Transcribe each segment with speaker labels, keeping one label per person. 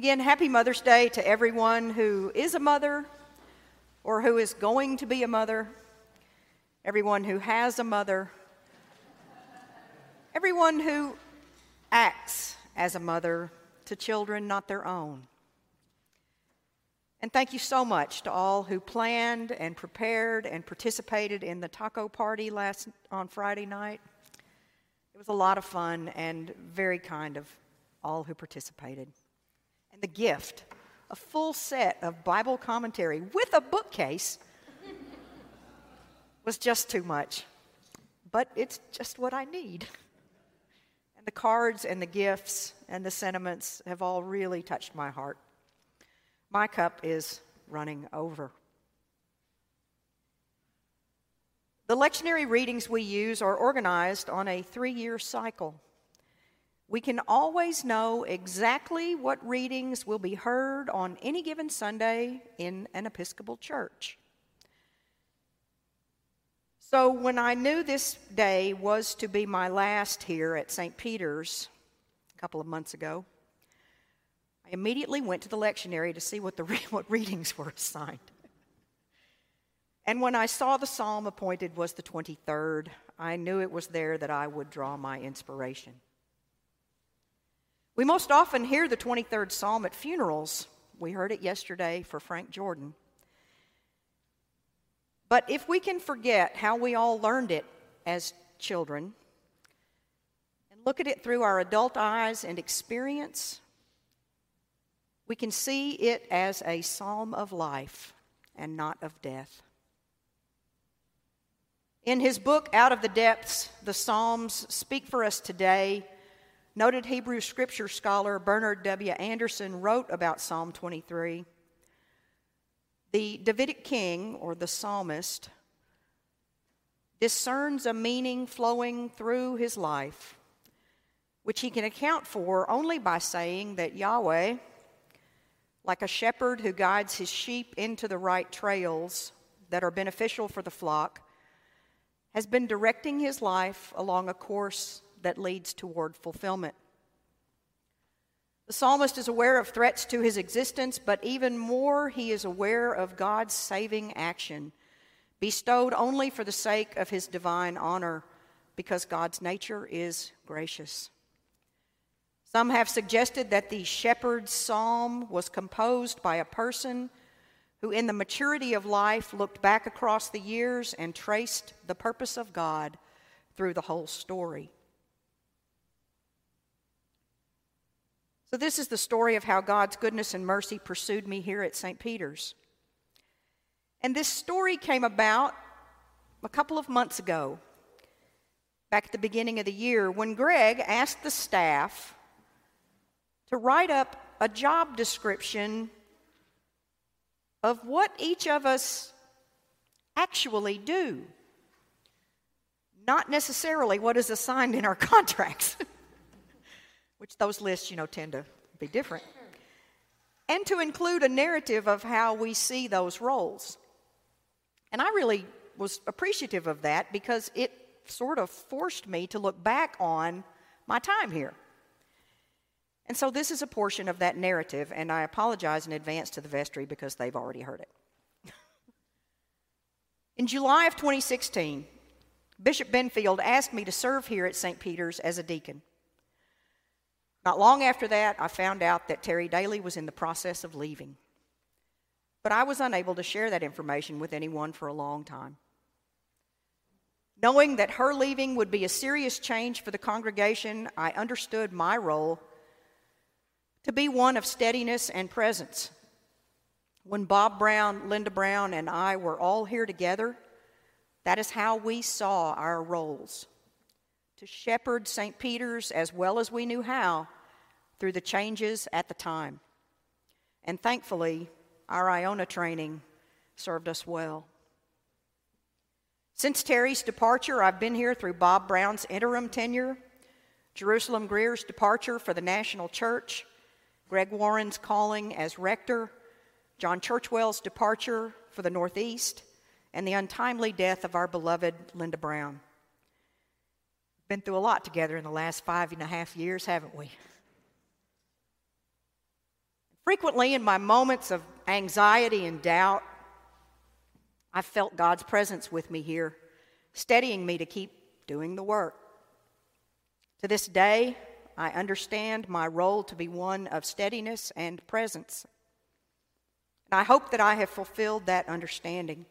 Speaker 1: again, happy Mother's Day to everyone who is a mother or who is going to be a mother, everyone who has a mother, everyone who acts as a mother to children not their own. And thank you so much to all who planned and prepared and participated in the taco party last on Friday night. It was a lot of fun and very kind of all who participated. And the gift, a full set of Bible commentary with a bookcase, was just too much. But it's just what I need. And the cards and the gifts and the sentiments have all really touched my heart. My cup is running over. The lectionary readings we use are organized on a three year cycle. We can always know exactly what readings will be heard on any given Sunday in an Episcopal church. So, when I knew this day was to be my last here at St. Peter's a couple of months ago, I immediately went to the lectionary to see what, the, what readings were assigned. And when I saw the psalm appointed was the 23rd, I knew it was there that I would draw my inspiration. We most often hear the 23rd psalm at funerals. We heard it yesterday for Frank Jordan. But if we can forget how we all learned it as children and look at it through our adult eyes and experience, we can see it as a psalm of life and not of death. In his book, Out of the Depths, the Psalms speak for us today. Noted Hebrew scripture scholar Bernard W. Anderson wrote about Psalm 23. The Davidic king, or the psalmist, discerns a meaning flowing through his life, which he can account for only by saying that Yahweh, like a shepherd who guides his sheep into the right trails that are beneficial for the flock, has been directing his life along a course that leads toward fulfillment. The psalmist is aware of threats to his existence, but even more, he is aware of God's saving action, bestowed only for the sake of his divine honor, because God's nature is gracious. Some have suggested that the shepherd's psalm was composed by a person who, in the maturity of life, looked back across the years and traced the purpose of God through the whole story. So, this is the story of how God's goodness and mercy pursued me here at St. Peter's. And this story came about a couple of months ago, back at the beginning of the year, when Greg asked the staff to write up a job description of what each of us actually do, not necessarily what is assigned in our contracts, which those lists, you know, tend to be different, and to include a narrative of how we see those roles. And I really was appreciative of that because it sort of forced me to look back on my time here. And so this is a portion of that narrative, and I apologize in advance to the vestry because they've already heard it. in July of 2016, Bishop Benfield asked me to serve here at St. Peter's as a deacon. Not long after that, I found out that Terry Daly was in the process of leaving. But I was unable to share that information with anyone for a long time. Knowing that her leaving would be a serious change for the congregation, I understood my role to be one of steadiness and presence. When Bob Brown, Linda Brown, and I were all here together, that is how we saw our roles to shepherd St. Peter's as well as we knew how through the changes at the time. And thankfully, our Iona training served us well. Since Terry's departure, I've been here through Bob Brown's interim tenure, Jerusalem Greer's departure for the National Church, Greg Warren's calling as rector, John Churchwell's departure for the Northeast, and the untimely death of our beloved Linda Brown. Been through a lot together in the last five and a half years, haven't we? Frequently, in my moments of anxiety and doubt, I felt God's presence with me here, steadying me to keep doing the work. To this day, I understand my role to be one of steadiness and presence. And I hope that I have fulfilled that understanding.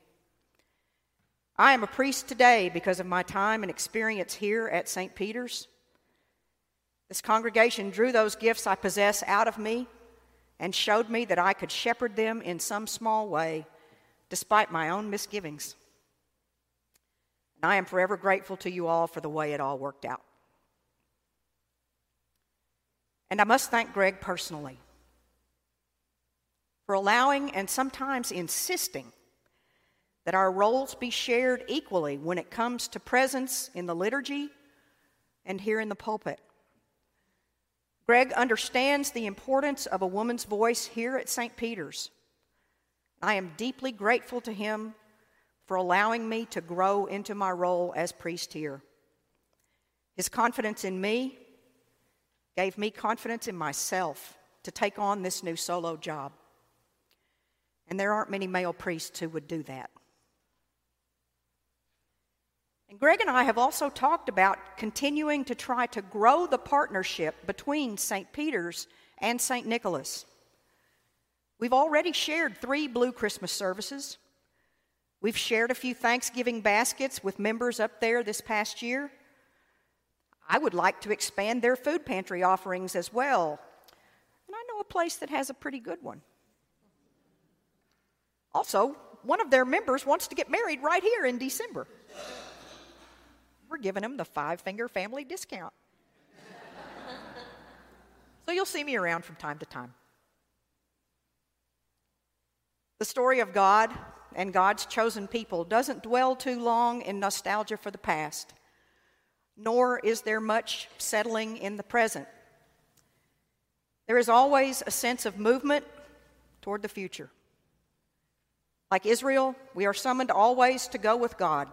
Speaker 1: I am a priest today because of my time and experience here at St. Peter's. This congregation drew those gifts I possess out of me and showed me that I could shepherd them in some small way, despite my own misgivings. And I am forever grateful to you all for the way it all worked out. And I must thank Greg personally for allowing and sometimes insisting that our roles be shared equally when it comes to presence in the liturgy and here in the pulpit. Greg understands the importance of a woman's voice here at St. Peter's. I am deeply grateful to him for allowing me to grow into my role as priest here. His confidence in me gave me confidence in myself to take on this new solo job. And there aren't many male priests who would do that. And Greg and I have also talked about continuing to try to grow the partnership between St. Peter's and St. Nicholas. We've already shared three Blue Christmas services. We've shared a few Thanksgiving baskets with members up there this past year. I would like to expand their food pantry offerings as well. And I know a place that has a pretty good one. Also, one of their members wants to get married right here in December. We're giving them the five finger family discount. so you'll see me around from time to time. The story of God and God's chosen people doesn't dwell too long in nostalgia for the past nor is there much settling in the present. There is always a sense of movement toward the future. Like Israel, we are summoned always to go with God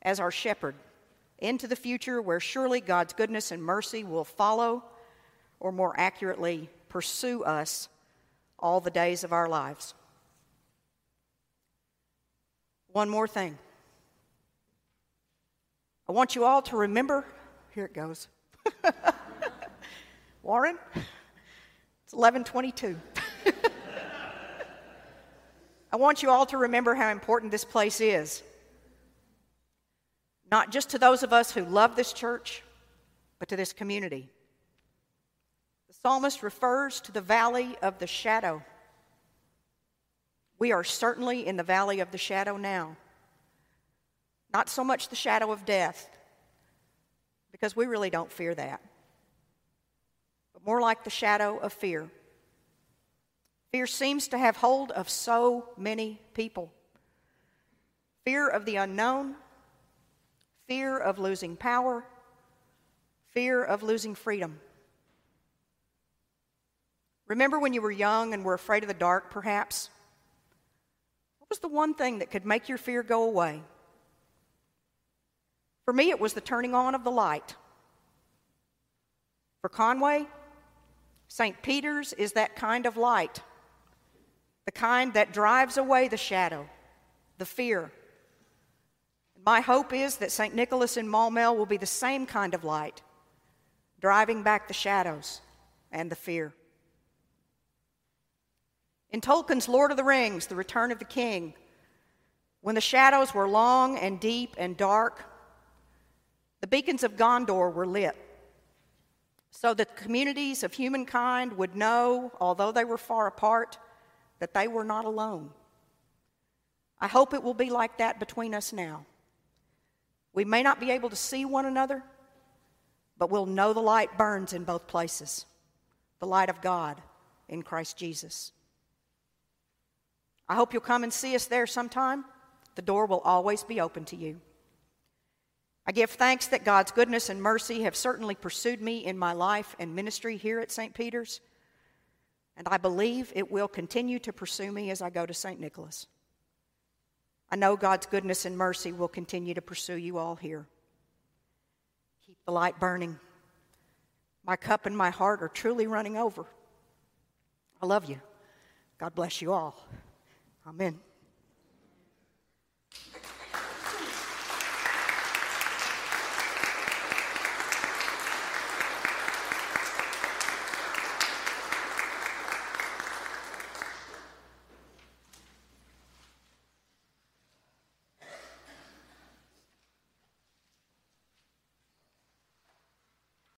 Speaker 1: as our shepherd into the future where surely God's goodness and mercy will follow, or more accurately, pursue us all the days of our lives. One more thing. I want you all to remember, here it goes. Warren, it's 1122. I want you all to remember how important this place is. Not just to those of us who love this church, but to this community. The psalmist refers to the valley of the shadow. We are certainly in the valley of the shadow now. Not so much the shadow of death, because we really don't fear that, but more like the shadow of fear. Fear seems to have hold of so many people fear of the unknown, fear of losing power, fear of losing freedom. Remember when you were young and were afraid of the dark, perhaps? What was the one thing that could make your fear go away? For me, it was the turning on of the light. For Conway, St. Peter's is that kind of light, the kind that drives away the shadow, the fear. My hope is that St. Nicholas in Maumelle will be the same kind of light, driving back the shadows and the fear. In Tolkien's Lord of the Rings, The Return of the King, when the shadows were long and deep and dark, the beacons of Gondor were lit so that the communities of humankind would know, although they were far apart, that they were not alone. I hope it will be like that between us now. We may not be able to see one another, but we'll know the light burns in both places the light of God in Christ Jesus. I hope you'll come and see us there sometime. The door will always be open to you. I give thanks that God's goodness and mercy have certainly pursued me in my life and ministry here at St. Peter's, and I believe it will continue to pursue me as I go to St. Nicholas. I know God's goodness and mercy will continue to pursue you all here. Keep the light burning. My cup and my heart are truly running over. I love you. God bless you all. Amen.